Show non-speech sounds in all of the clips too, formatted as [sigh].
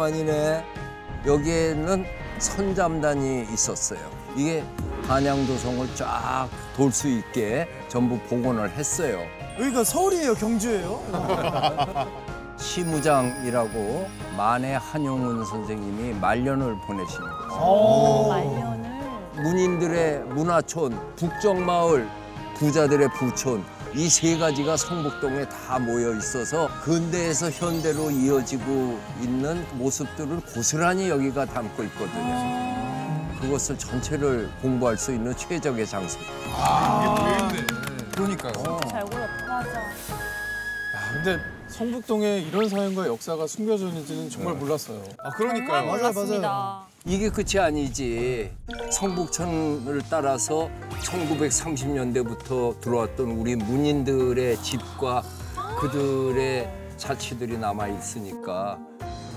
오랜만이네. 여기에는 선잠단이 있었어요. 이게 한양도성을 쫙 돌 수 있게 전부 복원을 했어요. 여기가 서울이에요, 경주예요? [laughs] 시무장이라고 만해 한용운 선생님이 말년을 보내신 곳. 오. 말년을. 문인들의 문화촌, 북정마을, 부자들의 부촌 이 세 가지가 성북동에 다 모여 있어서 근대에서 현대로 이어지고 있는 모습들을 고스란히 여기가 담고 있거든요. 그것을 전체를 공부할 수 있는 최적의 장소. 그러니까요. 잘 골랐다. 맞아. 야, 근데 성북동에 이런 사연과 역사가 숨겨져 있는지는 정말 몰랐어요. 아 그러니까요. 맞아요, 몰랐습니다. 이게 끝이 아니지. 성북천을 따라서 1930년대부터 들어왔던 우리 문인들의 집과 그들의 자취들이 남아 있으니까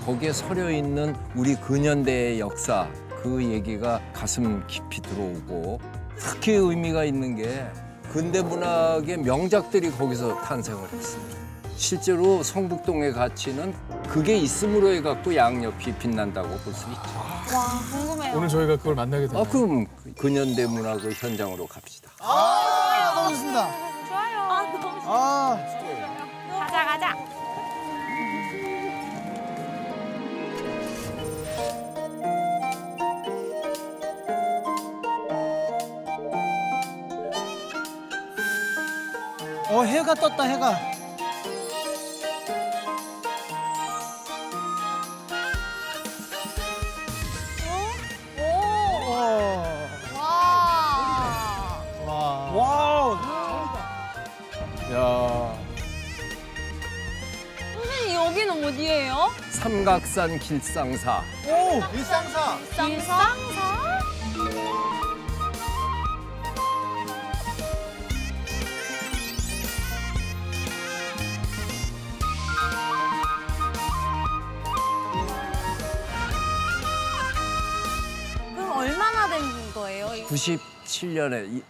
거기에 서려 있는 우리 근현대의 역사 그 얘기가 가슴 깊이 들어오고 특히 의미가 있는 게 근대 문학의 명작들이 거기서 탄생을 했습니다. 실제로 성북동의 가치는 그게 있음으로 해갖고 양옆이 빛난다고 볼 수 있죠. 와, 궁금해요. 오늘 저희가 그걸 만나게 되네요. 아 그럼 근현대 문학의 현장으로 갑시다. 아, 너무 좋습니다. 좋아요. 아, 너무 좋아. 아, 가자, 가자. 어, 해가 떴다, 해가. 어디예요? 삼각산 길상사. 오! 그럼 얼마나 된 거예요? 97년에 이,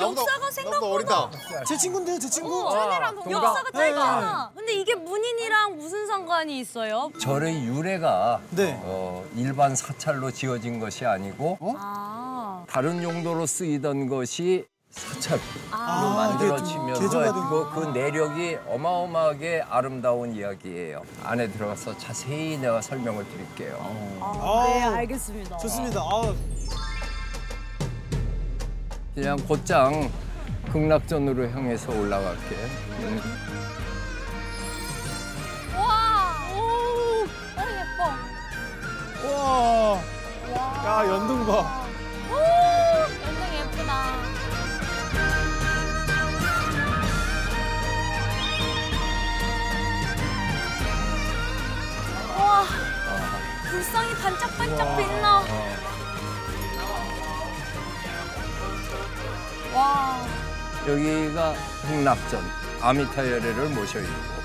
역사가 생각보다 어리다. 제 친구인데요, 제 친구. 아, 동갑. 역사가 짧아. 근데 이게 문 인이랑 무슨 상관이 있어요? 절의 유래가 네. 어, 일반 사찰로 지어진 것이 아니고 아. 다른 용도로 쓰이던 것이 사찰로 아, 만들어지면서 된 그, 그 내력이 어마어마하게 아름다운 이야기예요. 안에 들어가서 자세히 내가 설명을 드릴게요. 아, 네, 알겠습니다. 좋습니다. 아, 그냥 곧장 극락전으로 향해서 올라갈게. 음. 우와. 와. 야, 연등 봐. 오! 연등 예쁘다. 와, 불상이 반짝반짝 빛나. 와, 여기가 극락전 아미타 열애를 모셔 있고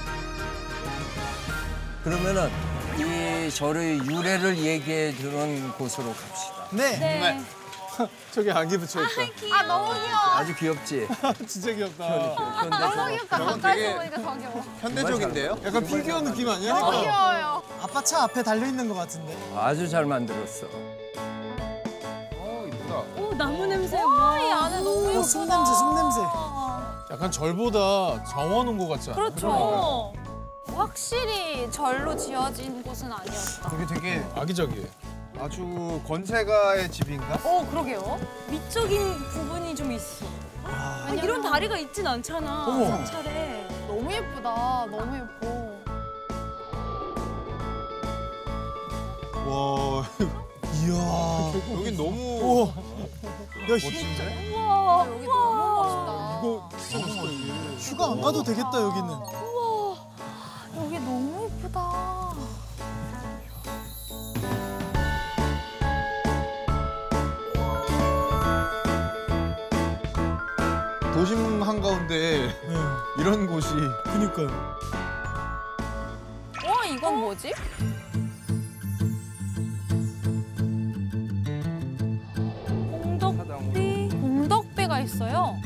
그러면은 이 절의 유래를 얘기해 주는 곳으로 갑시다. 네. 네. [laughs] 저기 안기 붙여 있다. 아, 너무 귀여워. 아주 귀엽지? [laughs] 진짜 귀엽다. 너무 귀엽다. 저건 가까이서 되게- 보니까 더 귀여워. 현대적인데요? 약간 피규어 느낌 아니야? 너무 귀여워요. 아빠 차 앞에 달려 있는 것 같은데. 아주 잘 만들었어. 어 이쁘다. 오, 나무 냄새. 와, 이 안에 너무 예쁘다. 어, 숲 냄새, 숲 냄새. 약간 절보다 정원 온 것 같지 않아? 그렇죠. 확실히 절로 지어진 곳은 아니었다. 여기 되게 아기자기해. 아주 권세가의 집인가? 어, 그러게요. 미적인 부분이 좀 있어. 아, 이런 다리가 있진 않잖아. 어머. 사찰에. 너무 예쁘다. 너무 예뻐. 와 [laughs] 이야. 여기 너무 오. 야, 히, 멋진데? 우와, 여기 너무 멋있다. 이거 진짜 멋있다, 이게. 휴가 안 가도 되겠다, 여기는. 여기 너무 예쁘다. 도심 한가운데 네. 이런 곳이 그니까요. 와, 이건 뭐지? 공덕비? 공덕배가 있어요.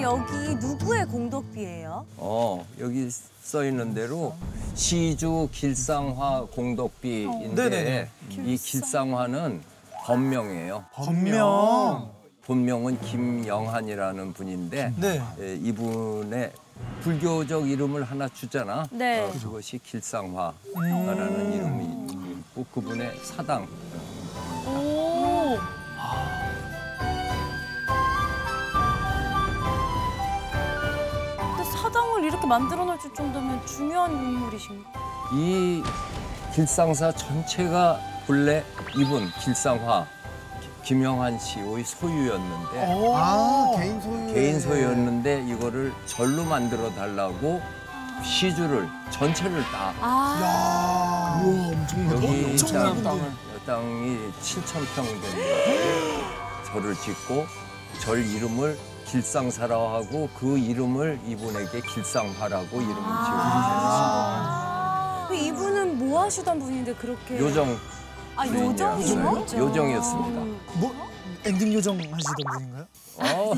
그럼 여기 누구의 공덕비예요? 어, 여기 써 있는 대로 시주 길상화 공덕비인데 네네네. 이 길상화는 법명이에요. 본명. 본명은 김영한이라는 분인데 네. 예, 이분의 불교적 이름을 하나 주잖아. 네. 어, 그것이 길상화라는 이름이 있고 그분의 사당. 오. 사당을 이렇게 만들어 놓을 정도면 중요한 인물이신가? 이 길상사 전체가 본래 이분 길상화 김영한 씨의 소유였는데 아 개인 소유. 개인 소유였는데 이거를 절로 만들어 달라고 시주를 전체를 다 아. 우와 엄청나다. 여기 땅. 땅이 7천 평 되는 [gasps] 절을 짓고 절 이름을 길상사라고 하고 그 이름을 이분에게 길상화라고 이름을 아. 그 이분은 뭐 하시던 분인데 그렇게 지어주셨어요. 요정 아. 요정이요? 요정이었습니다. 뭐 엔딩 요정 하시던 분인가요? 어,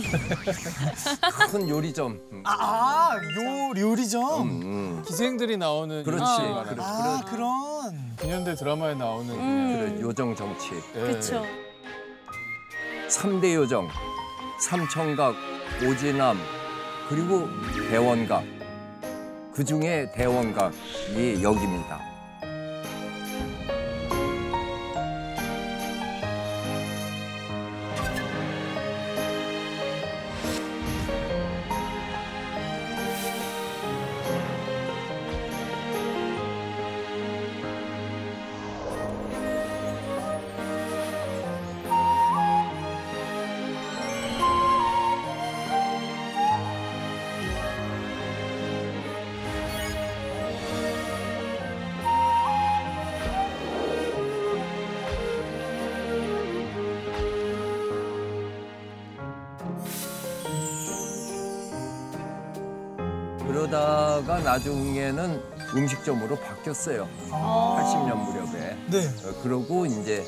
큰 요리점. 음, 아, 요 요리점. 음. 기생들이 나오는 그렇지. 이런 그래, 아 그런. 근현대 드라마에 나오는 음. 그래, 요정 정치. 예. 그렇죠. 삼대 요정, 삼청각, 오지남, 그리고 대원각. 그 중에 대원각이 여기입니다. 그러다가 나중에는 음식점으로 바뀌었어요. 80년 무렵에. 네. 어, 그러고 이제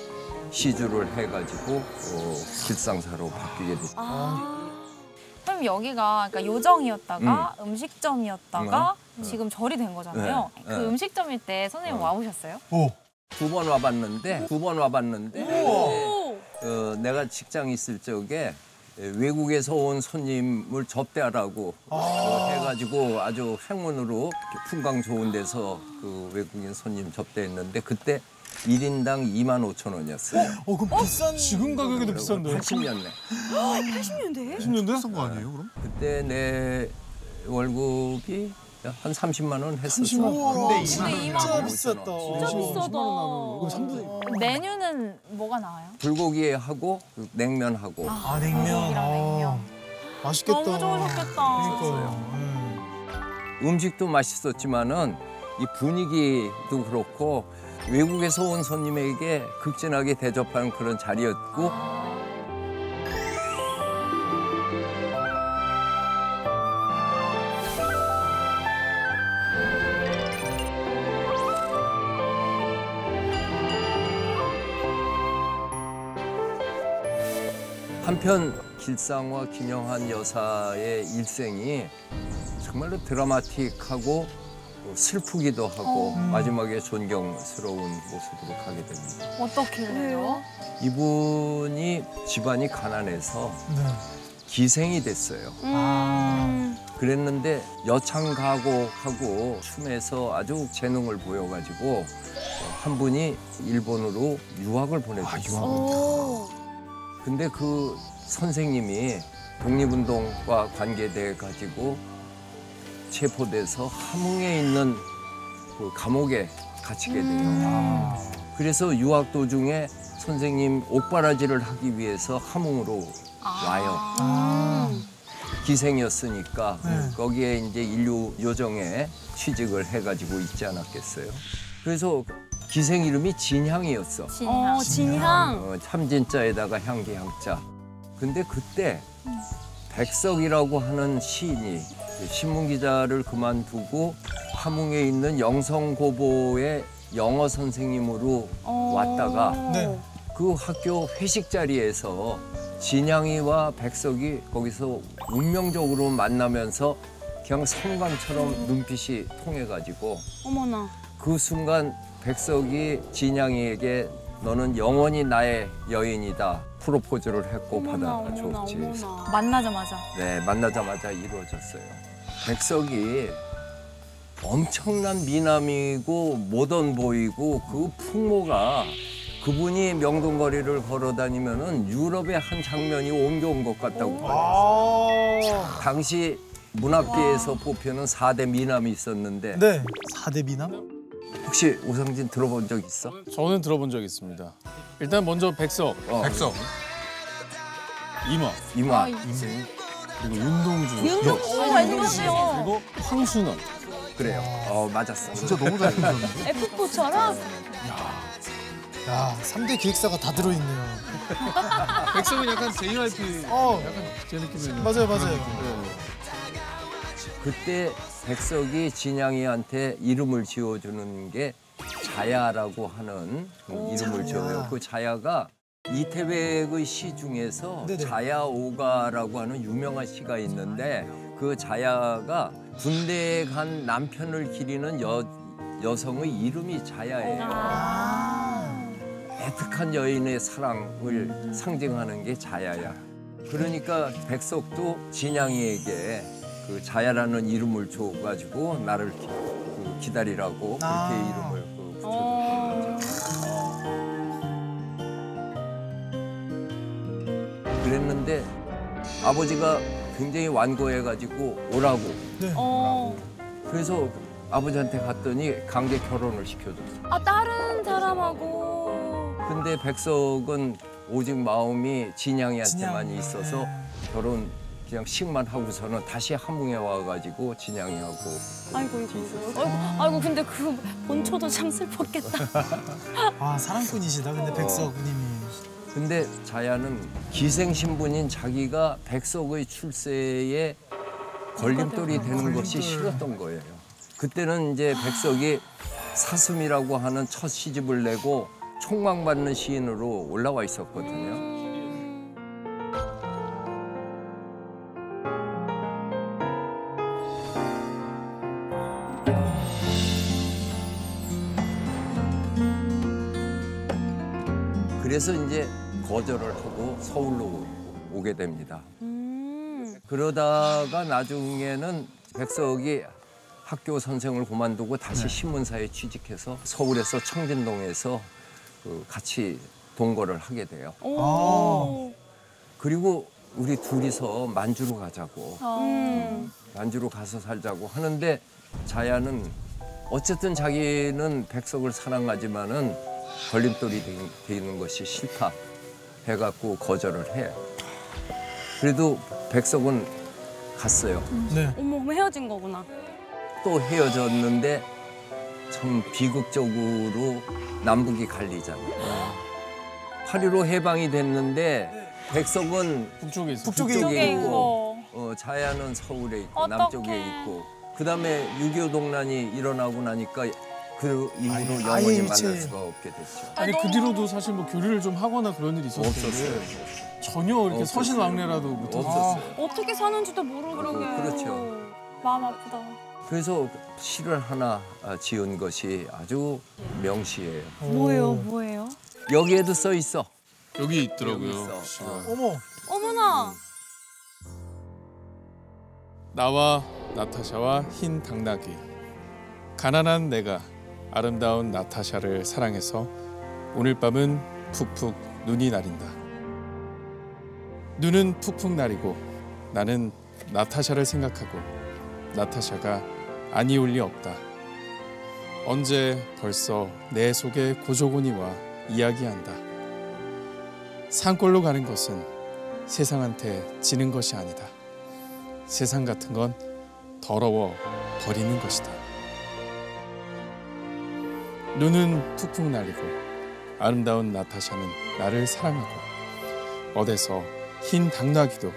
시주를 해가지고 어, 길상사로 바뀌게 됐죠. 아. 그럼 여기가 그러니까 요정이었다가 음. 식점이었다가 지금 절이 된 거잖아요. 네, 그 네. 음식점일 때 선생님 어. 와보셨어요? 오. 두번 와봤는데 두 번 와봤는데 오. 어, 내가 직장 있을 적에 외국에서 온 손님을 접대하라고 어, 해가지고 아주 행운으로 풍광 좋은 데서 그 외국인 손님 접대했는데 그때 일인당 2만 5천 원이었어요. 어 그럼 비싼. 지금 가격에도 비싼데. 80년대. 80년대? 10년대? 비싼 거 아니에요 그럼? 그때 내 월급이 한 30만 원 했었어. 근데 진짜 이만 원. 비쌌다. 진짜 비싸다. 그럼 3분. 메뉴는 뭐가 나와요? 불고기하고 냉면하고 아 냉면. 불고기랑 냉면. 아, 맛있겠다. 너무 좋으셨겠다. 그러니까요. 음. 음식도 맛있었지만은 이 분위기도 그렇고 외국에서 온 손님에게 극진하게 대접하는 그런 자리였고 한편 길상화 김영한 여사의 일생이 정말로 드라마틱하고 슬프기도 하고 마지막에 존경스러운 모습으로 가게 됩니다. 어떻게 해요? 이분이 집안이 가난해서 네. 기생이 됐어요. 음. 그랬는데 여창 가곡하고 춤에서 아주 재능을 보여가지고 한 분이 일본으로 유학을 보내줬어요. 오. 근데 그 선생님이 독립운동과 관계돼 가지고 체포돼서 함흥에 있는 그 감옥에 갇히게 돼요. 그래서 유학 도중에 선생님 옥바라지를 하기 위해서 함흥으로 와요. 아. 기생이었으니까 네. 거기에 이제 인류 요정에 취직을 해가지고 있지 않았겠어요. 그래서 기생 이름이 진향이었어. 진향. 어, 진향. 어, 참진자에다가 향기 향자. 근데 그때 백석이라고 하는 시인이 신문 기자를 그만두고 함흥에 있는 영성고보의 영어 선생님으로 어. 왔다가 네. 그 학교 회식 자리에서 진양이와 백석이 거기서 운명적으로 만나면서 그냥 성광처럼 눈빛이 통해가지고 어머나. 그 순간 백석이 진양이에게 너는 영원히 나의 여인이다 프로포즈를 했고 받아줬지. 만나자마자. 네, 만나자마자 이루어졌어요. 백석이 엄청난 미남이고 모던 보이고 그 풍모가 그분이 명동거리를 걸어 다니면 은 유럽의 한 장면이 옮겨온 것 같다고 봐요. 당시 문학계에서 뽑히는 사대 미남이 있었는데 네. 4대 미남? 혹시 오상진 들어본 적 있어? 저는 들어본 적 있습니다. 일단 먼저 백석, 어, 백석. 이마, 이마. 그리고 윤동주, 윤동주 안녕하세요. 그리고 황순원. 그래요. 어, 맞았어. 진짜 너무 잘생겼는데? F4처럼 야, 3대 기획사가 다 들어있네요. [laughs] 백석은 약간 JYP 어, 약간 제 느낌이에요. 맞아요, 맞아요. 그때 백석이 진양이한테 이름을 지어주는 게 자야라고 하는 그 이름을 지어요. 그 자야가 이태백의 시 중에서 네네. 자야오가라고 하는 유명한 시가 있는데 그 자야가 군대에 간 남편을 기리는 여, 여성의 이름이 자야예요. 애틋한 여인의 사랑을 상징하는 게 자야야. 그러니까 백석도 진양이에게 그 자야라는 이름을 줘가지고 나를 기, 그 기다리라고 그렇게 아. 이름을 그 붙여줬던 어. 거죠. 그랬는데 아버지가 굉장히 완고해가지고 오라고. 어. 그래서 아버지한테 갔더니 강제 결혼을 시켜줬어. 아 다른 사람하고 근데 백석은 오직 마음이 진양이한테만 진양이. 있어서 결혼 그냥 식만 하고서는 다시 함흥에 와가지고 진양이 하고 아이고 이거 아이고 아이고 근데 그 본초도 참 슬펐겠다. [laughs] 아, 사랑꾼이시다, 근데 백석님이. 근데 자야는 기생 신분인 자기가 백석의 출세에 걸림돌이 되는 것이 싫었던 거예요. 그때는 이제 백석이 사슴이라고 하는 첫 시집을 내고 총망받는 시인으로 올라와 있었거든요. 그래서 이제 거절을 하고 서울로 오게 됩니다. 음. 그러다가 나중에는 백석이 학교 선생을 그만두고 다시 신문사에 취직해서 서울에서 청진동에서 그 같이 동거를 하게 돼요. 오. 그리고 우리 둘이서 만주로 가자고 음. 만주로 가서 살자고 하는데 자야는 어쨌든 자기는 백석을 사랑하지만은 걸림돌이 되- 되는 것이 싫다 해갖고 거절을 해. 그래도 백석은 갔어요. 네. 어머 헤어진 거구나. 또 헤어졌는데 참 비극적으로 남북이 갈리잖아요. 8.15 해방이 됐는데 백석은 북쪽에 있어. 북쪽에 북쪽에 쪽에 있고 있고. 어, 자야는 서울에 있고 어떡해. 남쪽에 있고 그다음에 6.25 동란이 일어나고 나니까 그 이후로 아예 영원히. 만날 수가 없게 됐죠. 아니 그 뒤로도 사실 뭐 교류를 좀 하거나 그런 일이 있었을 없었어요. 전혀 이렇게 없었어요. 서신 왕래라도 못했어요. 없었어요. 어떻게 사는지도 모르고 그러게. 그렇죠. 마음 아프다. 그래서 시를 하나 아, 지은 것이 아주 명시예요. 뭐예요, 뭐예요? 여기에도 써 있어. 여기 여기 있더라고요. 있어. 시가. 어. 어머, 어머나. 나와 나타샤와 흰 당나귀 가난한 내가 아름다운 나타샤를 사랑해서 오늘 밤은 푹푹 눈이 내린다. 눈은 푹푹 내리고 나는 나타샤를 생각하고 나타샤가 아니올 리 없다. 언제 벌써 내 속에 고조곤이 와 이야기한다. 산골로 가는 것은 세상한테 지는 것이 아니다. 세상 같은 건 더러워 버리는 것이다. 눈은 툭툭 날리고 아름다운 나타샤는 나를 사랑하고 어디서 흰 당나귀도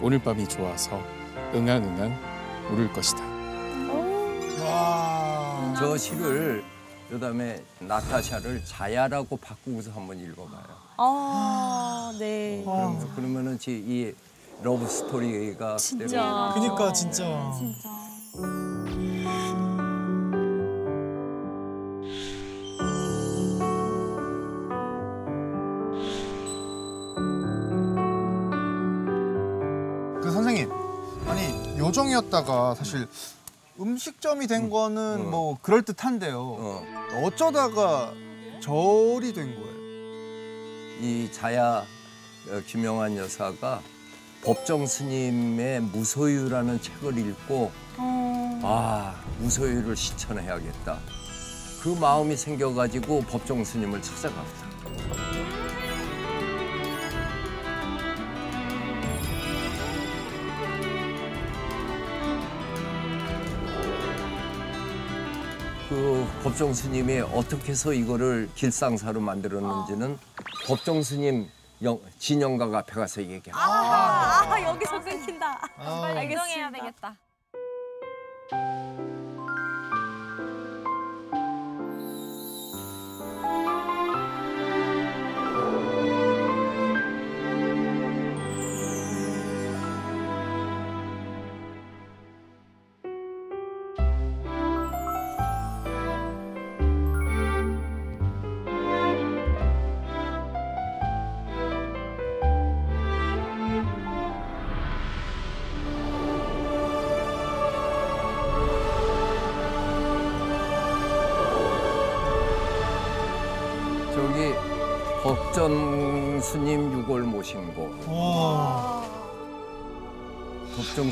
오늘 밤이 좋아서 응앙응앙 울을 것이다. 와. 저 시를 그다음에 나타샤를 자야라고 바꾸고서 한번 읽어봐요. 아. 아, 네. 그럼, 그러면은 지- 이 love story가 진짜. 그니까 진짜. 진짜. 요정이었다가 사실 음식점이 된 거는 어. 뭐 그럴 듯한데요. 어, 어쩌다가 절이 된 거예요? 이 자야 어, 김영환 여사가 법정 스님의 무소유라는 책을 읽고 어. 아 무소유를 실천해야겠다. 그 마음이 생겨가지고 법정 스님을 찾아갔다. 법정 스님이 어떻게 해서 이거를 길상사로 만들었는지는 법정 스님 영- 진영각 앞에 가서 얘기합니다. 아, 여기서 끊긴다. 빨리 알겠습니다. 인정해야 되겠다.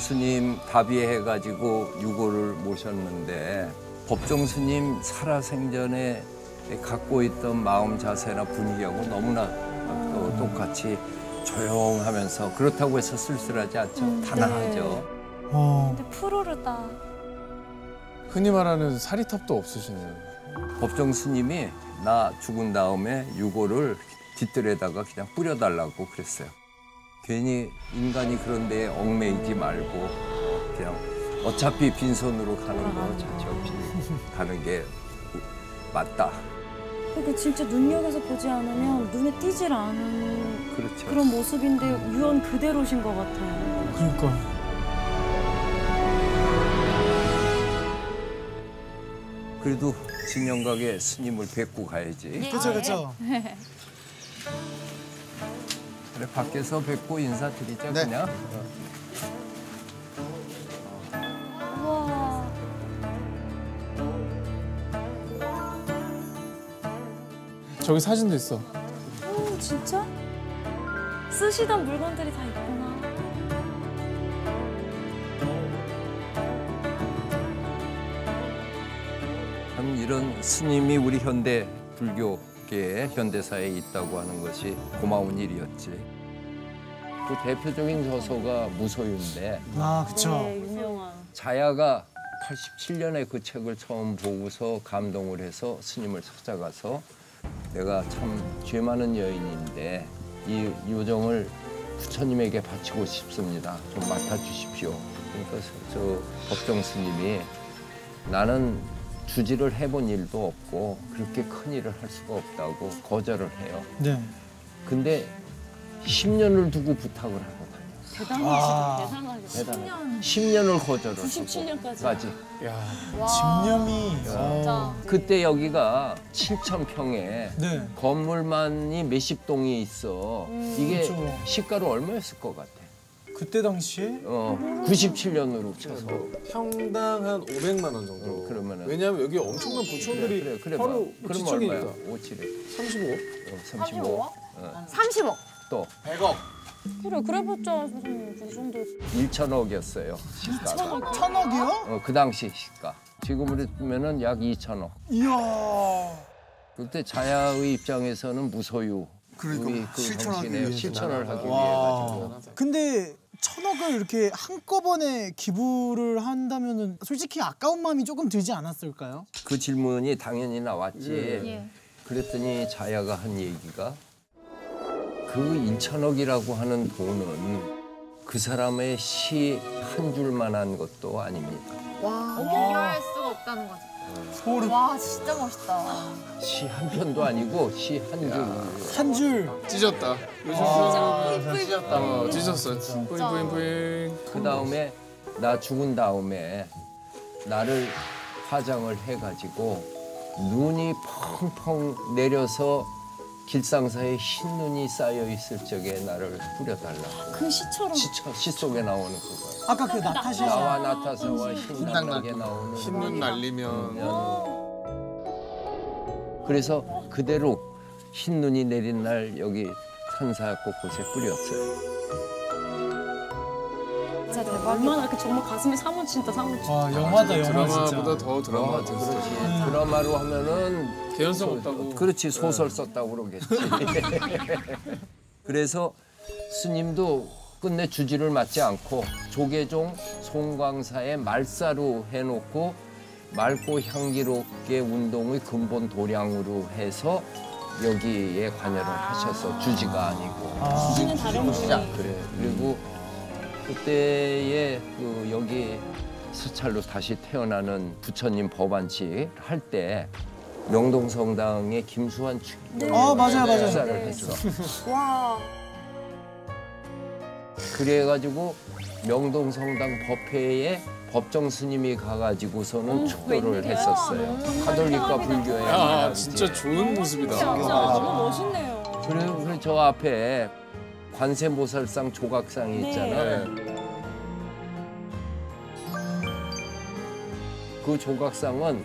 스님 답의해가지고 유골을 모셨는데 법정 스님 살아생전에 갖고 있던 마음 자세나 분위기하고 너무나 또 똑같이 조용하면서 그렇다고 해서 쓸쓸하지 않죠. 음, 단아하죠. 어. 근데 푸르르다. 흔히 말하는 사리탑도 없으시네요. 법정 스님이 나 죽은 다음에 유골을 뒷뜰에다가 그냥 뿌려달라고 그랬어요. 괜히 인간이 그런 데에 얽매이지 말고 그냥 어차피 빈손으로 가는 거 자체 없이 가는 게 맞다. 그러니까 진짜 눈여겨서 보지 않으면 눈에 띄질 않은 그렇죠. 그런 모습인데 유언 그대로신 것 같아요. 그러니까. 그래도 진영각에 스님을 뵙고 가야지. 그쵸 그쵸. [laughs] 그래 밖에서 뵙고 인사드리자 네. 그냥. 우와. 저기 사진도 있어. 오, 진짜? 쓰시던 물건들이 다 있구나. 참 이런 스님이 우리 현대 불교 계 현대사에 있다고 하는 것이 고마운 일이었지. 그 대표적인 저서가 무소유인데 아 그쵸. 네, 유명한. 자야가 87년에 그 책을 처음 보고서 감동을 해서 스님을 찾아가서 내가 참 죄 많은 여인인데 이 요정을 부처님에게 바치고 싶습니다. 좀 맡아주십시오. 그러니까 저 법정 스님이 나는 주지를 해본 일도 없고 그렇게 큰 일을 할 수가 없다고 거절을 해요. 네. 근데 10년을 두고 부탁을 하고. 대단하시다. 아. 대단하시다. 대단해. 10년을 거절을 97년까지. 까지. 아, 집념이. 진짜. 그때 여기가 7천 평에 네. 건물만이 몇십 동이 있어. 이게 그렇죠. 시가로 얼마였을 것 같아? 그때 당시에 어, 97년으로 쳐서. 평당 한 500만 원 정도. 어, 그러면은. 왜냐면 여기 엄청난 부촌들이 그래, 그래. 그럼 지척이니까. 얼마야? 5칠에 35? 어, 35. 어, 30억. 또 100억. 그래, 그래봤자 선생님 그 정도. 1천억이었어요. 시가가. 천억이요? 어, 그 당시 시가. 지금으로 면은 약 2천억. 이야. 그때 자야의 입장에서는 무소유. 그러니까 그 실천하기 위해서. 실천을 하기 위해 와. 가지고. 근데 천억을 이렇게 한꺼번에 기부를 한다면은 솔직히 아까운 마음이 조금 들지 않았을까요? 그 질문이 당연히 나왔지. 예. 그랬더니 자야가 한 얘기가 그 2천억이라고 하는 돈은 그 사람의 시 한 줄만한 것도 아닙니다. 와. 비교할 수가 없다는 거지. 소름. 와 진짜 멋있다. 시 한 편도 아니고 시 한 줄. 한 줄. 찢었다. 요즘 아, 찢었다. 어, 찢었어요. 뿌잉 뿌잉 뿌잉. 그 다음에 나 죽은 다음에 나를 화장을 해가지고 눈이 펑펑 내려서 길상사에 흰 눈이 쌓여 있을 적에 나를 뿌려달라. 그 시처럼. 시, 시 속에 나오는 그거. 아까 그 나타샤. 나와 나타서와 낙낙에 나오는 흰눈 날리면 그래서 그대로 흰 눈이 내린 날 여기 산사 곳곳에 뿌렸어요. 진짜 대박이다. 얼마나 이렇게 정말 가슴이 사무친다 사무친. 와 영화다 영화 진짜. 드라마보다 더 드라마 어, 같았어. 그렇지. 드라마로 하면은 개연성 없다고. 그렇지 소설 썼다고 그러겠지. [laughs] 그래서 스님도 끝내 주지를 맞지 않고 조계종 송광사의 말사로 해놓고 맑고 향기롭게 운동의 근본 도량으로 해서 여기에 관여를 하셔서 주지가 아니고 주지는 다른 분이. 그래 그리고 그때에 그 여기 수찰로 다시 태어나는 부처님 법안치 할때 명동성당에 김수환 축아 맞아요 맞아요. 축사를 해줘. 와. 그래가지고 명동 성당 법회에 법정 스님이 가가지고서는 축도를 웬일이야. 했었어요. 감사합니다. 불교의 야. 아, 진짜 좋은 모습이다. 진짜 너무 멋있네요. 그래, 그래 저 앞에 관세모살상 조각상이 네. 있잖아. 그 조각상은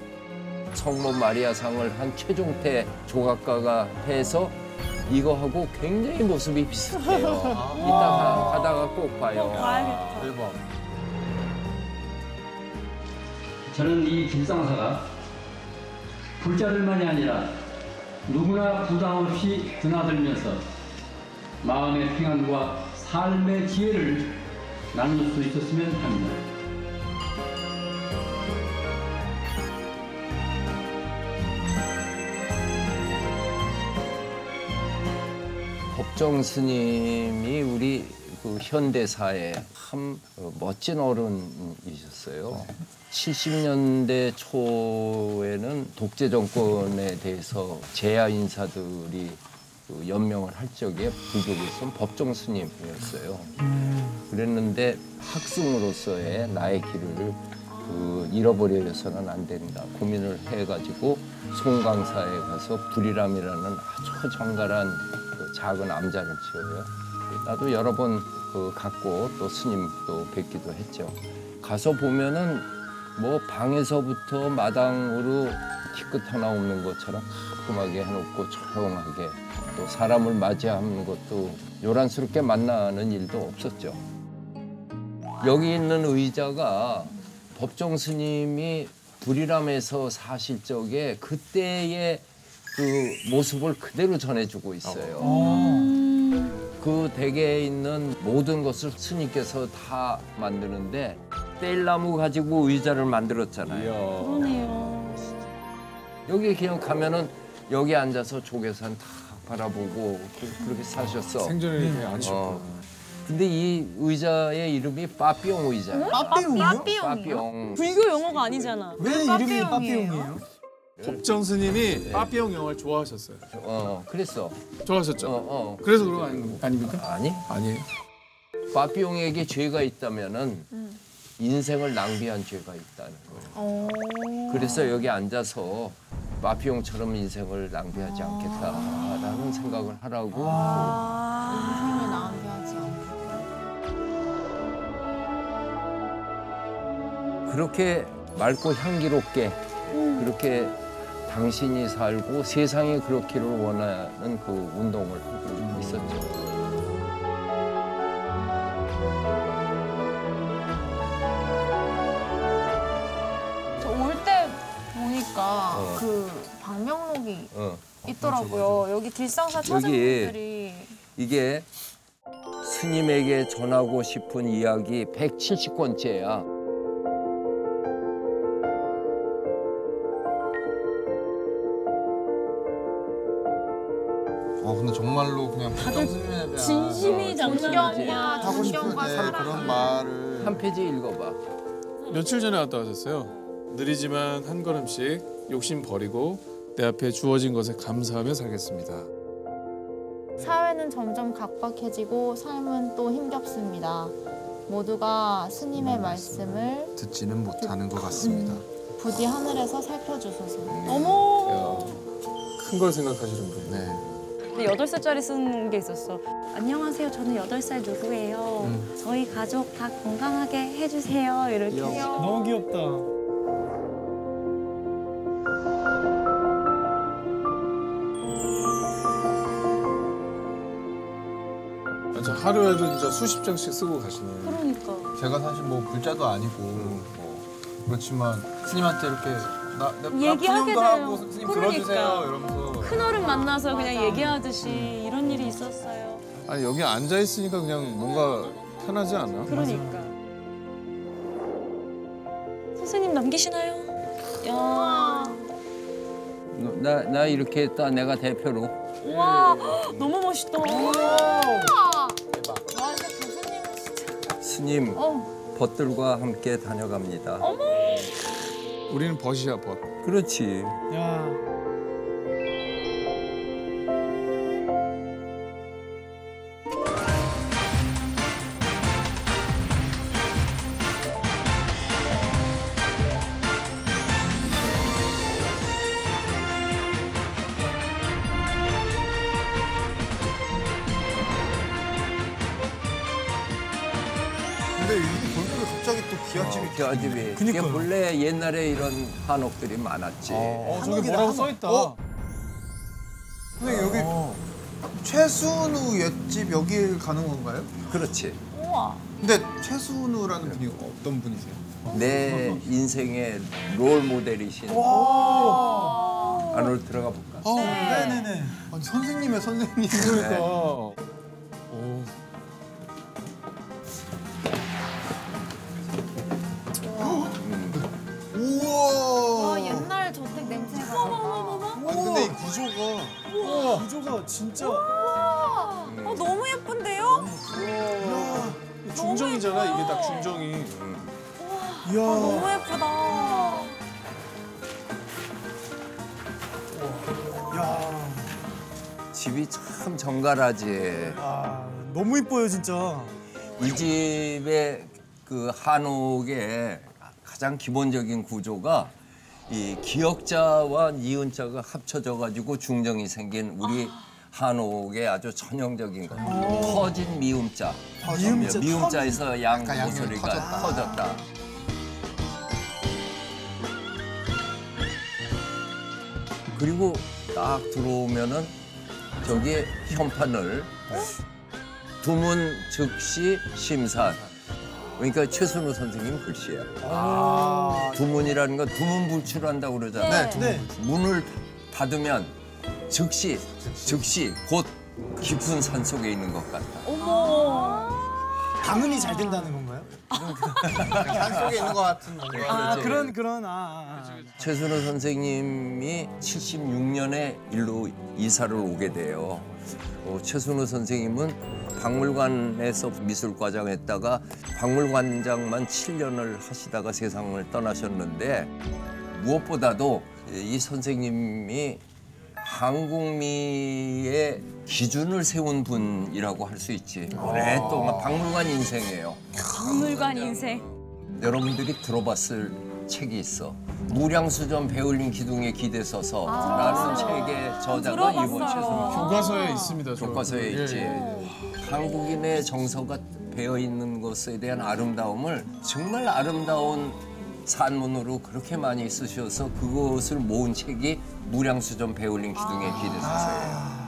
성모 마리아상을 한 최종태 조각가가 해서 이거하고 굉장히 모습이 비슷해요. 이따가 가다가 꼭 봐요. 봐야겠다. 대박. 저는 이 길상사가 불자들만이 아니라 누구나 부담 없이 드나들면서 마음의 평안과 삶의 지혜를 나눌 수 있었으면 합니다. 법정 스님이 우리 그 현대사에 참 어, 멋진 어른이셨어요. 70년대 초에는 독재 정권에 대해서 제야 인사들이 그 연명을 할 적에 불교계에서는 법정 스님이었어요. 그랬는데 학승으로서의 나의 길을 그 잃어버려서는 안 된다 고민을 해가지고 송강사에 가서 불이람이라는 아주 정갈한 그 작은 암자를 지어요. 나도 여러 번 그 갔고 또 스님도 뵙기도 했죠. 가서 보면은 뭐 방에서부터 마당으로 티끌 하나 없는 것처럼 깔끔하게 해놓고 조용하게 또 사람을 맞이하는 것도 요란스럽게 만나는 일도 없었죠. 여기 있는 의자가 법정 스님이 불이람에서 사실 적에 그때의 그 모습을 그대로 전해주고 있어요. 그 댁에 있는 모든 것을 스님께서 다 만드는데 뗄나무 가지고 의자를 만들었잖아요. 그러네요. 여기 그냥 가면은 여기 앉아서 조계산 다 바라보고 그, 렇게 사셨어. 생전에 이렇게 안 어. 쉬었구나. 근데 이 의자의 이름이 빠삐용 의자야. 빠삐용이요? 빠삐용이요? 빠삐용. 불교 용어가 아니잖아. 왜 이름이 빠삐용이에요? 법정 스님이 빠삐용 영화를 좋아하셨어요. 어, 그랬어. 좋아하셨죠? 어, 어. 그래서 그런 거 아닌- 아닙니까? 아니, 아니에요. 빠삐용에게 죄가 있다면은 인생을 낭비한 죄가 있다는 거예요. 그래서 여기 앉아서 마피용처럼 인생을 낭비하지 않겠다라는 생각을 하라고 인생을 낭비하지 않고. 그렇게 맑고 향기롭게 그렇게 당신이 살고 세상이 그렇기를 원하는 그 운동을 하고 있었죠. 저올때 보니까 어. 그 방명록이 어. 있더라고요. 여기 길상사 찾은 여기 분들이 이게 스님에게 전하고 싶은 이야기 170권째야. 근데 정말로 그냥 다들 진심이 장난 아니야. 하고 때 사랑. 그런 말을 한 페이지 읽어봐. 며칠 전에 갔다 오셨어요? 느리지만 한 걸음씩 욕심 버리고 내 앞에 주어진 것에 감사하며 살겠습니다. 사회는 점점 각박해지고 삶은 또 힘겹습니다. 모두가 스님의 말씀을 듣지는 못하는 것 같습니다. 부디 하늘에서 살펴주소서. 어머. 큰 걸 생각하시는 분. 네. 여덟 살짜리 쓴게 있었어. 안녕하세요. 저는 여덟 살 누구예요. 저희 가족 다 건강하게 해주세요. 이렇게. 너무 귀엽다. 진짜 하루에도 진짜 수십 장씩 쓰고 가시네요. 그러니까. 제가 사실 뭐 불자도 아니고 뭐 그렇지만 스님한테 이렇게 나, 나, 나 얘기하게 돼요. 하고 스님 들어주세요 그러니까. 이러면서 큰 어른 만나서 그냥 얘기하듯이 이런 일이 있었어요. 아니 여기 앉아 있으니까 그냥 뭔가 편하지 않아? 그러니까. 선생님 남기시나요? 야. 나, 나 이렇게 했다 내가 대표로 와, [gasps] 너무 멋있다. 스님 벗들과 함께 다녀갑니다. 우리는 벗이야 벗. 그렇지. 야. 기 기아집이 그 아집이 이게 그니까요. 본래 옛날에 이런 한옥들이 많았지. 어, 저기 뭐라고 써 있다. 어? 선생님 여기 최순우 옛집 여길 가는 건가요? 그렇지. 우와. 근데 최순우라는 분이 어떤 분이세요? 내 인생의 롤 모델이신. 안으로 들어가 볼까? 아, 네네네. 아니 선생님의 선생님 그러니까. 오. 구조가 구조가 진짜. 어, 너무 예쁜데요? 중정이잖아 이게 딱 중정이. 이야. 너무 예쁘다. 야. 집이 참 정갈하지. 아, 너무 이뻐요 진짜. 이 집의 그 한옥의 가장 기본적인 구조가 이 기역자와 니은자가 합쳐져 가지고 중정이 생긴 우리 한옥의 아주 전형적인 것. 터진 미음자. 미음자, 미음자에서 양 목소리가 터졌다. 터졌다. 그리고 딱 들어오면은 저기에 현판을 두문 즉시 심산. 그러니까 최순우 선생님 글씨야. 아. 두문이라는 건 두문불출한다고 그러잖아. 네. 네. 문을 닫으면 즉시 즉시 곧 깊은 산 속에 있는 것 같다. 어머. 방음이 잘 된다는 건가요? [laughs] 산 속에 있는 것 같은 뭔가. 아 그런 그런 아. 아, 아. 최순호 선생님이 76년에 일로 이사를 오게 돼요. 어, 최순호 선생님은 박물관에서 미술과장 했다가 박물관장만 7년을 하시다가 세상을 떠나셨는데 무엇보다도 이 선생님이 한국미의 기준을 세운 분이라고 할 수 있지. 오랫동안 박물관 인생이에요. 박물관 인생. 여러분들이 들어봤을 책이 있어. 무량수전 배울린 기둥에 기대 서서 라는 책의 저자가 이번 최순호 교과서에 있습니다. 저. 교과서에 예, 있지. 예. 한국인의 정서가 배어 있는 것에 대한 아름다움을 정말 아름다운 산문으로 그렇게 많이 쓰셔서 그것을 모은 책이 무량수전 배울린 기둥에 기대 서서예요.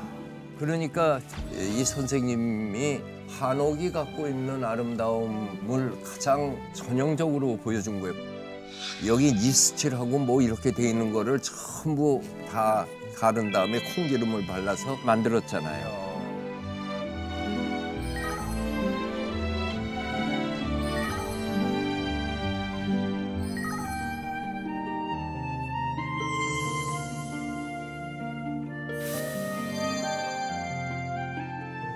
그러니까 이 선생님이 한옥이 갖고 있는 아름다움을 가장 전형적으로 보여준 거예요. 여기 니스칠하고 뭐 이렇게 돼 있는 거를 전부 다 가른 다음에 콩기름을 발라서 만들었잖아요.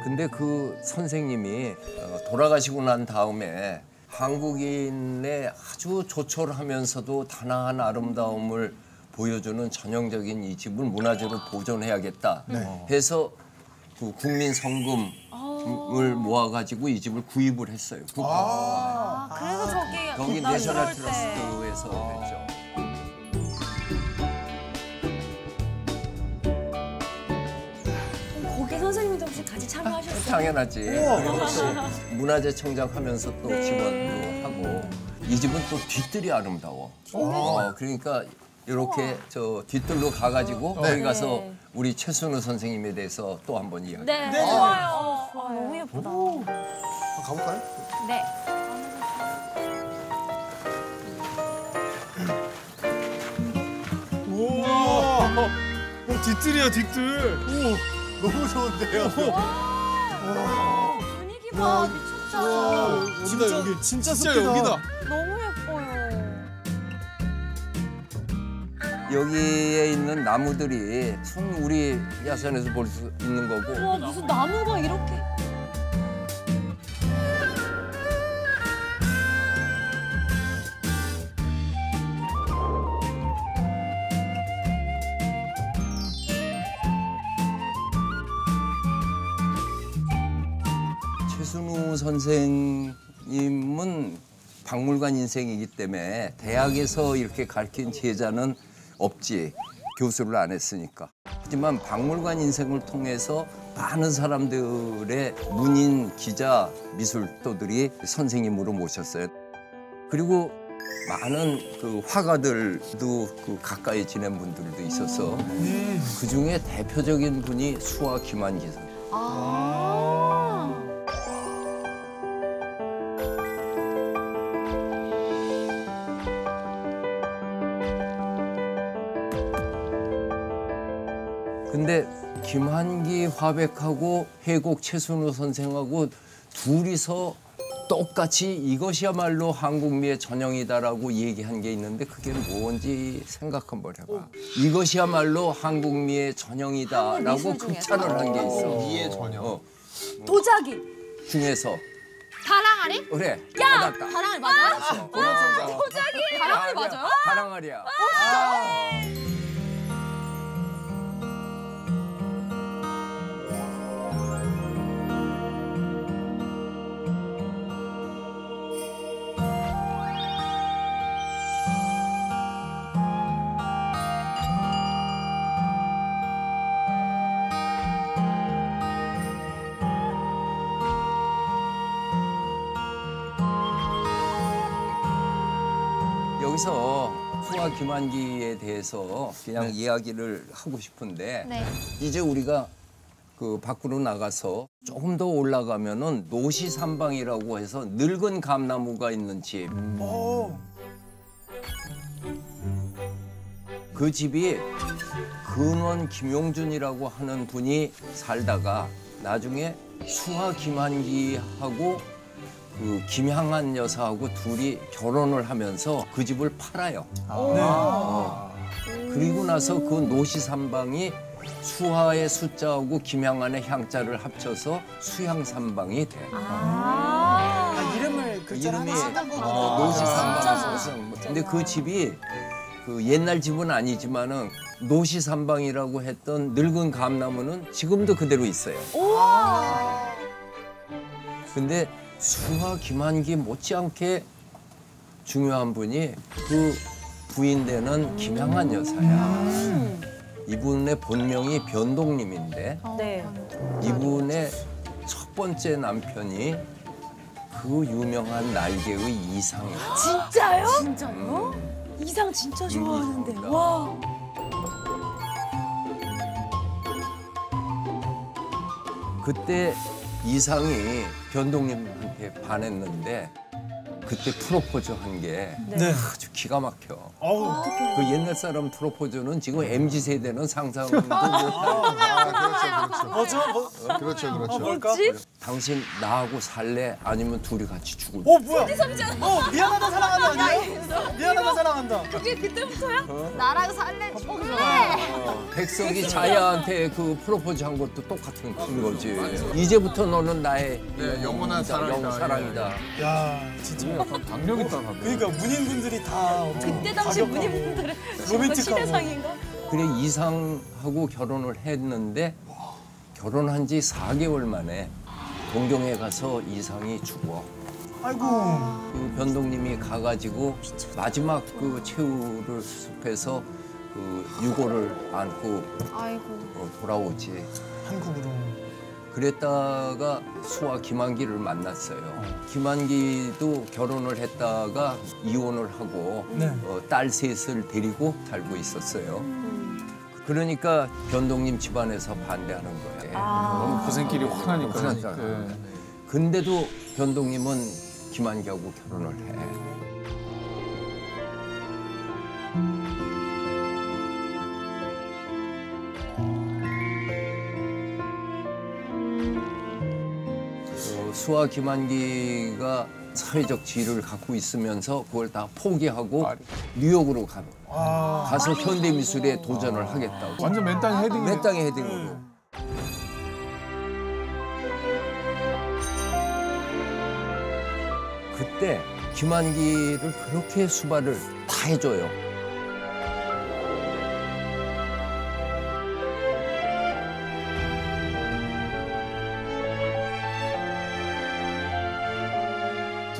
근데 그 선생님이 어, 돌아가시고 난 다음에 한국인의 아주 조촐하면서도 단아한 아름다움을 보여주는 전형적인 이 집을 문화재로 보존해야겠다 해서 그 국민 성금 을 모아가지고 이 집을 구입을 했어요. 구- 아, 그래서 저기 여기 나 내셔널. 트러스트에서 참여하셨어요? 당연하지. 그리고 또 문화재청장 하면서 또 네. 지원도 하고 이 집은 또 뒤뜰이 아름다워. 어, 그러니까 이렇게 저 뒤뜰로 가가지고 거기 가서 우리 최순우 선생님에 대해서 또 한 번 이야기. 네, 좋아요. 아, 너무 예쁘다. 가볼까요? 네. 우와. 오, 뒤뜰이야, 뒤뜰. 너무 좋은데요. 분위기 봐, 미쳤다. 여기다, 여기. 진짜 진짜. 여기다. 너무 예뻐요. 여기에 있는 나무들이 손 우리 야산에서 볼 수 있는 거고 와 무슨 나무가 이렇게 선생님은 박물관 인생이기 때문에 대학에서 이렇게 가르친 제자는 없지. 교수를 안 했으니까. 하지만 박물관 인생을 통해서 많은 사람들의 문인, 기자, 미술도들이 선생님으로 모셨어요. 그리고 많은 그 화가들도 그 가까이 지낸 분들도 있어서 그 중에 대표적인 분이 수화 김한기 선생. 아. 근데 김한기 화백하고 해곡 최순우 선생하고 둘이서 똑같이 이것이야말로 한국미의 전형이다라고 얘기한 게 있는데 그게 뭔지 생각 한번 해봐. 이것이야말로 한국미의 전형이다라고? 극찬을 한 게 있어. 미의 전형. 어, 도자기 중에서 다랑아리? 그래. 야 맞았다. 다랑아리 맞아? 도자기. 다랑아리 맞아요? 다랑아리야. 여 김한기에 대해서 그냥 이야기를 하고 싶은데 네. 이제 우리가 그 밖으로 나가서 조금 더 올라가면은 노시삼방이라고 해서 늙은 감나무가 있는 집. 그 집이 근원 김용준이라고 하는 분이 살다가 나중에 수화 김한기하고 그 김향한 여사하고 둘이 결혼을 하면서 그 집을 팔아요. 어. 그리고 나서 그 노시삼방이 수하의 숫자하고 김향한의 향자를 합쳐서 수향삼방이 돼. 아. 아, 이름을 그 글자를 이름이. 어, 노시삼방. 진짜 근데 그 집이 그 옛날 집은 아니지만은 노시삼방이라고 했던 늙은 감나무는 지금도 그대로 있어요. 근데 수하 김한기 못지않게 중요한 분이 그 부인 되는 김향한 여사야. 이분의 본명이 변동님인데 네. 이분의 첫 번째 남편이 그 유명한 날개의 이상이야. 진짜요? 진짜요? 이상 진짜 좋아하는데 음, 와 그때 이상이 변동님한테 반했는데 그때 프로포즈 한게 네. 아주 기가 막혀. 어우, 그 옛날 사람 프로포즈는 지금 MZ 세대는 상상도 못. 아, 그렇죠, 뭐죠? 뭐, 그렇죠. 그렇죠, 그렇죠. 뭘까? 당신 나하고 살래? 아니면 둘이 같이 죽을래? 어, 뭐야? 어, 미안하다 사랑한다 아니에요? 미안하다 사랑한다. 나랑 살래 백석이 자야한테 그 프로포즈 한 것도 똑같은 거지. 이제부터 너는 나의 네, 영원한 사랑이다. 영원 사랑이다. 야, 진짜. 박력 있다. 그러니까 문인분들이 다 그때 가격하고 문인분들의 로맨틱하고. 시대상인가? 그래 이상하고 결혼을 했는데 결혼한 지 4개월 만에 동경에 가서 이상이 죽어. 아이고. 그 변동님이 가가지고 마지막 그 최후를 수습해서 그 유고를 안고 아이고 어, 돌아오지. 한국으로. 그랬다가 수와 김한기를 만났어요. 김한기도 결혼을 했다가 이혼을 하고 네. 어, 딸 셋을 데리고 살고 있었어요. 그러니까 변동님 집안에서 반대하는 거예요. 너무 고생길이. 훤하잖아. 네. 근데도 변동님은 김한기하고 결혼을 해. 어, 수아 김한기가 사회적 지위를 갖고 있으면서 그걸 다 포기하고 뉴욕으로 가, 아. 가서 현대 미술에 도전을 하겠다고. 완전 맨땅 헤딩이네. 몇 땅의 헤딩으로. 그때 김한기를 그렇게 수발을 다 해줘요.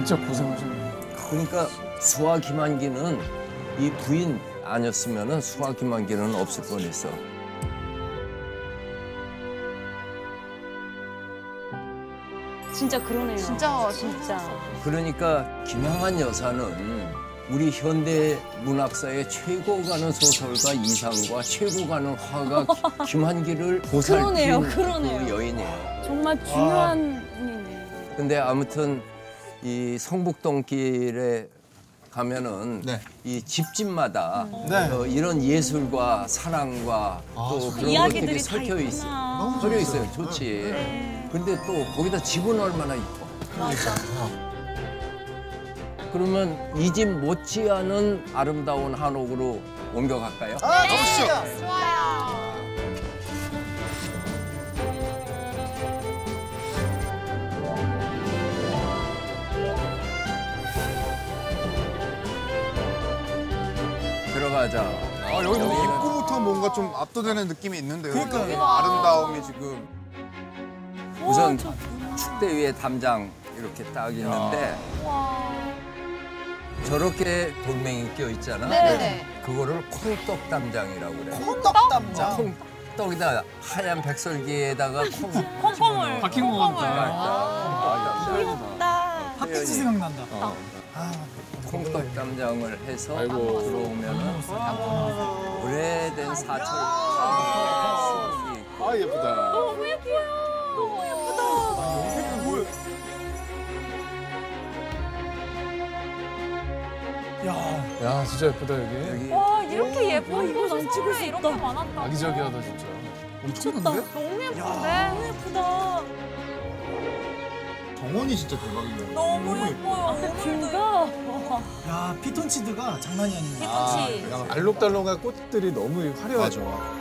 진짜 고생하셨네. 그러니까 수아 김한기는 이 부인 아니었으면 수아 김한기는 없을 뻔했어. 진짜 그러네요. 진짜 진짜. 그러니까 김양한 여사는 우리 현대 문학사의 최고 가는 소설가 이상과 최고 가는 화가 [laughs] 기- 김한기를 보살핀 그러네요, 그러네요. 그 여인이에요. 정말 중요한 분이네. 근데 아무튼 이 성북동길에 가면은 네. 이 집집마다 네. 어, 이런 예술과 사랑과 또 그런 것들이 다 섞여 있어. 있구나. 섞여 있어요. 좋지. 네. 근데 또 거기다 집은 얼마나 이뻐. 그러면 이 집 못지않은 아름다운 한옥으로 옮겨갈까요? 아, 가보시죠. 좋아요 가자. 아, 여기 뭐 입구부터 뭔가 좀 압도되는 느낌이 있는데요. 그러니까요. 이 아름다움이 지금. 우선 축대 위에 담장 이렇게 딱 있는데 저렇게 돌멩이 껴 있잖아. 네네 그거를 콩떡 담장이라고 그래. 콩떡 담장. 콩떡이다 하얀 백설기에다가 콩 콩콩을. 박힌 거 같다. 귀엽다. 핫팩스 생각난다. 어. 아, 콩떡 담장을 해서 아이고. 들어오면은 오래된 사철 아 예쁘다. 너무 예뻐요. 너무 예쁘다. 야, 야 진짜 예쁘다 여기. 여기 와 이렇게 예뻐 이거 난 찍을 찍을 수 이렇게 있다. 많았다. 아기자기하다 진짜. 엄청난데? 너무 예쁜데. 너무 예쁘다. 정원이 진짜 대박이네요. 너무 예뻐요. 뷰가 야, 피톤치드가 장난이 아니네. 피톤치. 그냥 알록달록한 꽃들이 너무 화려하죠.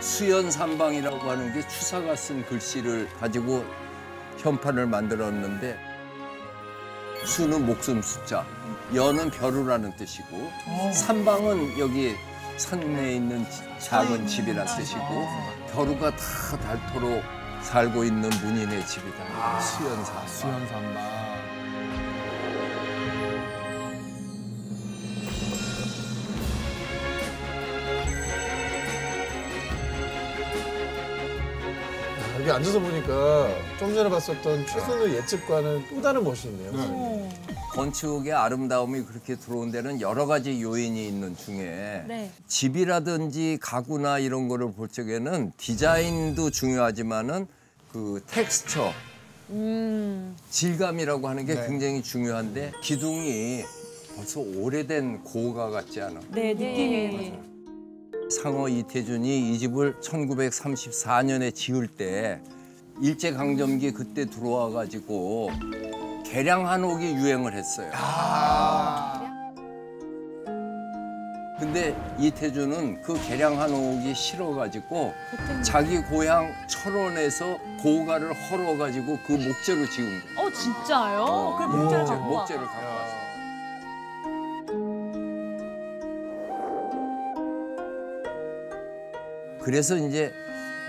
수연삼방이라고 하는 게 추사가 쓴 글씨를 가지고 현판을 만들었는데 수는 목숨 숫자, 연은 벼루라는 뜻이고 삼방은 여기 산에 있는 지- 작은 집이란 뜻이고 벼루가 다 닳도록 살고 있는 문인의 집이다. 수연삼방. 수연산마. 여기 앉아서 보니까 좀 전에 봤었던 최순우 옛집과는 또 다른 멋이 있네요. 건축의 아름다움이 그렇게 들어온 데는 여러 가지 요인이 있는 중에 네. 집이라든지 가구나 이런 거를 볼 적에는 디자인도 중요하지만은 그 텍스처 음. 질감이라고 하는 게 네. 굉장히 중요한데 기둥이 벌써 오래된 고가 같지 않아? 네, 느낌이. 상어 이태준이 이 집을 1934년에 지을 때 일제 강점기 그때 들어와 가지고 개량 한옥이 유행을 했어요. 근데 이태준은 그 개량 한옥이 싫어 가지고 자기 고향 철원에서 고가를 헐어 가지고 그 목재로 지은 거예요. 어, 진짜요? 어, 그 목재를 목재, 갖고 와. 목재를 갖고 와서. 그래서 이제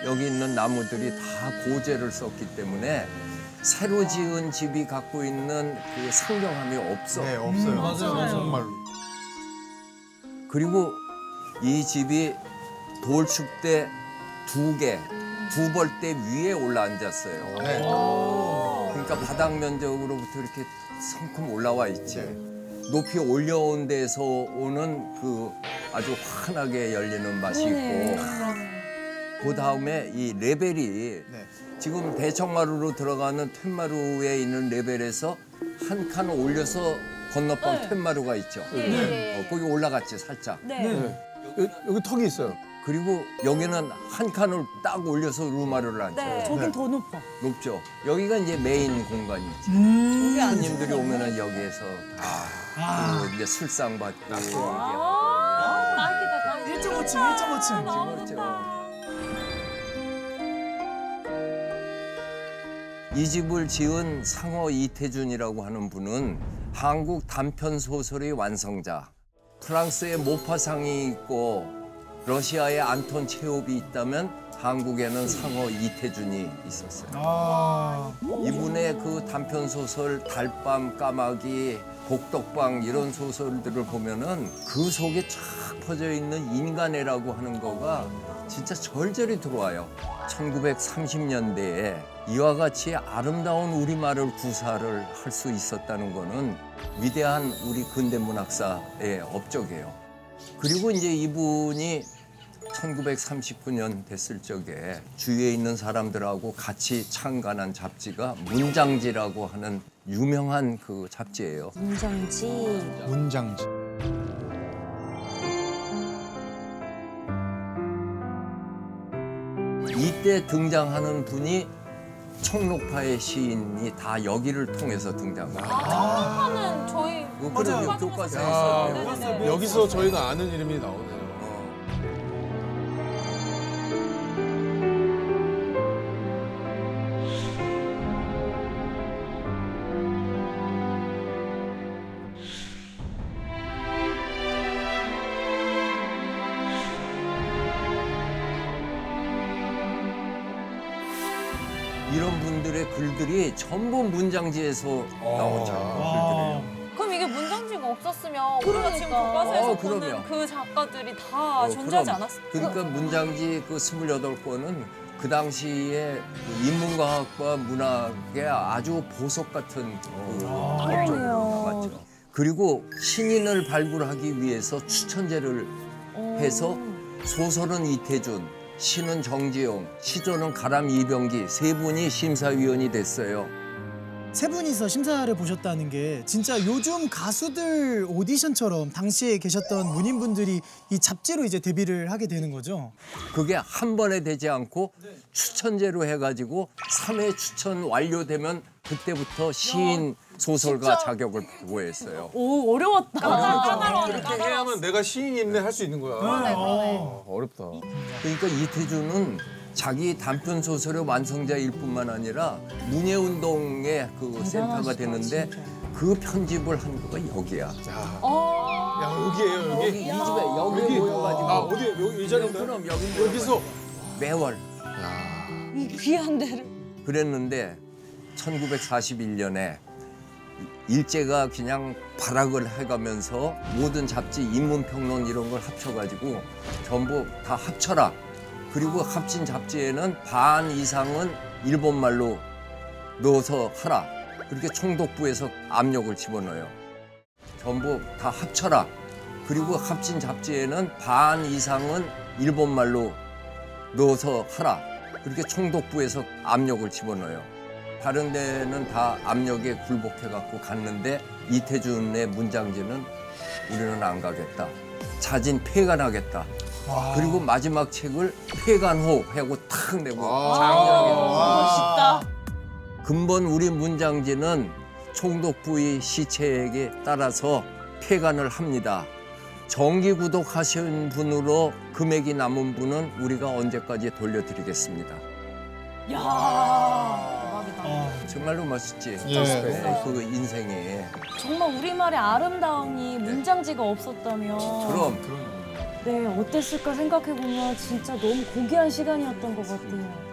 여기 있는 나무들이 다 고재를 썼기 때문에 새로 지은 집이 갖고 있는 그 상경함이 없어. 네, 없어요. 맞아요, 맞아요. 정말로. 그리고 이 집이 돌축대 두 개, 두 벌대 위에 올라 앉았어요. 네. 그러니까 바닥 면적으로부터 이렇게 성큼 올라와 있지. 높이 올려온 데서 오는 그 아주 환하게 열리는 맛이 있고 그 다음에 이 레벨이 네. 지금 대청마루로 들어가는 툇마루에 있는 레벨에서 한 칸 올려서 건너편 툇마루가 있죠. 어, 거기 올라갔지 살짝. 네. 여기, 여기 턱이 있어요. 그리고 여기는 한 칸을 딱 올려서 루마루를 앉혀요. 네. 저긴 더 높아. 높죠. 여기가 이제 메인 공간이지. 앉아. 손님들이 오면은 여기에서 다 그리고 이제 술상 받고 아, 딱이다, 딱이다. 1.5층, 1.5층. 그렇죠. 이 집을 지은 상어 이태준이라고 하는 분은 한국 단편 소설의 완성자. 프랑스의 모파상이 있고 러시아의 안톤 체홉이 있다면 한국에는 상어 이태준이 있었어요. 아, 이분의 그 단편 소설 달밤 까마귀 복덕방 이런 소설들을 보면은 그 속에 쫙 퍼져 있는 인간애라고 하는 거가 진짜 절절히 들어와요. 1930년대에 이와 같이 아름다운 우리말을 구사를 할 수 있었다는 거는 위대한 우리 근대 문학사의 업적이에요. 그리고 이제 이분이 1939년 됐을 적에 주위에 있는 사람들하고 같이 창간한 잡지가 문장지라고 하는 유명한 그 잡지예요. 문정지. 문장지. 이때 등장하는 분이 청록파의 시인이 다 여기를 통해서 등장해요. 하는 저희 그 그런 맞아요. 교과서에 아. 여기서 저희가 아는 이름이 나오네요. 전부 문장지에서 나오죠. 글들이에요. 그럼 이게 문장지가 없었으면 우리가 지금 교과서에서 어, 보는 그럼요. 그 작가들이 다 어, 존재하지 그럼. 않았어요? 그러니까 문장지 그 28권은 그 당시에 그 인문과학과 문학의 아주 보석 같은 그 업적으로 남았죠. 그리고 신인을 발굴하기 위해서 추천제를 해서 소설은 이태준, 시는 정지용, 시조는 가람 이병기 세 분이 심사위원이 됐어요. 세 분이서 심사를 보셨다는 게 진짜 요즘 가수들 오디션처럼 당시에 계셨던 문인분들이 이 잡지로 이제 데뷔를 하게 되는 거죠. 그게 한 번에 되지 않고 추천제로 해가지고 삼회 추천 완료되면 그때부터 시인 소설가 자격을 부여했어요. 오, 어려웠다. 그렇게 해야만 내가 시인이네 할수 있는 거야. 어, 어렵다. 그러니까 이태준은 자기 단편 소설의 완성자일 뿐만 아니라 문예운동의 그 센터가 되는데 그 편집을 한 거가 여기야. 야 여기에요 여기. 여기 이 집에 여기 여기. 모여가지고 아 어디 여기 이 자리인데? 그럼 여기 여기서 매월 이 귀한 데를. 그랬는데 1941년에 일제가 그냥 발악을 해가면서 모든 잡지 인문평론 이런 걸 합쳐가지고 전부 다 합쳐라. 그리고 합친 잡지에는 반 이상은 일본말로 넣어서 하라. 그렇게 총독부에서 압력을 집어넣어요. 전부 다 합쳐라. 그리고 합친 잡지에는 반 이상은 일본말로 넣어서 하라. 그렇게 총독부에서 압력을 집어넣어요. 다른 데는 다 압력에 굴복해 갖고 갔는데 이태준의 문장지는 우리는 안 가겠다. 자진 폐간하겠다. 그리고 마지막 책을 폐간호 하고 탁 내고 장렬하게 멋있다. 근본 우리 문장지는 총독 부의 시체에게 따라서 폐간을 합니다. 정기 구독하신 분으로 금액이 남은 분은 우리가 언제까지 돌려드리겠습니다. 야 대박이다. 정말로 멋있지? 예. 네, 그 인생에. 정말 우리말의 아름다움이 문장지가 없었다면 그럼 네 어땠을까 생각해 보면 진짜 너무 고귀한 시간이었던 것 같아요.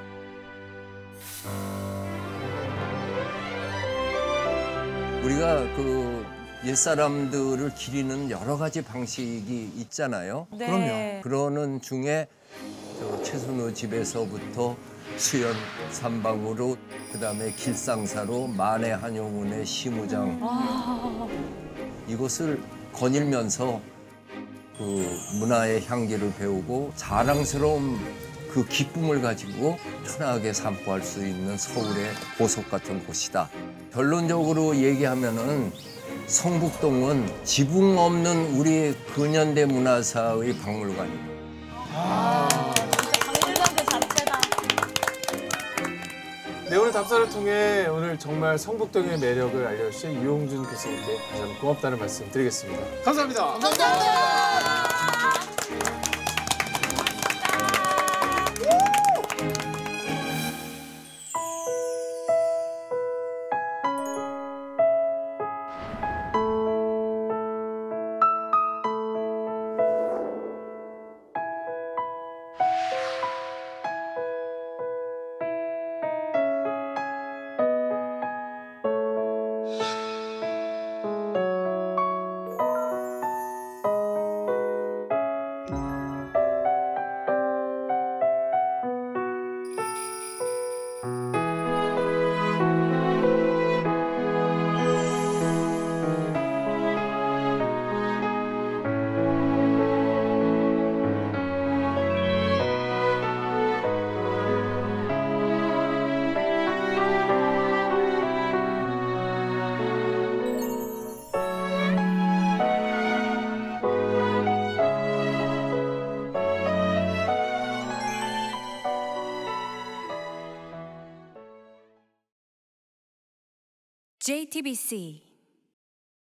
우리가 그 옛사람들을 기리는 여러 가지 방식이 있잖아요. 네. 그러는 중에 저 최순호 집에서부터 수연 삼방으로 그다음에 길상사로 만해 한용운의 시무장 아, 이것을 거닐면서 그 문화의 향기를 배우고 자랑스러운 그 기쁨을 가지고 편하게散歩할 수 있는 서울의 보석 같은 곳이다. 결론적으로 얘기하면은 성북동은 지붕 없는 우리 근현대 문화사의 박물관입니다. 박 오늘 답사를 통해 오늘 정말 성북동의 매력을 알려주신 유홍준 교수님께 다시 한번 고맙다는 말씀 드리겠습니다. 감사합니다. JTBC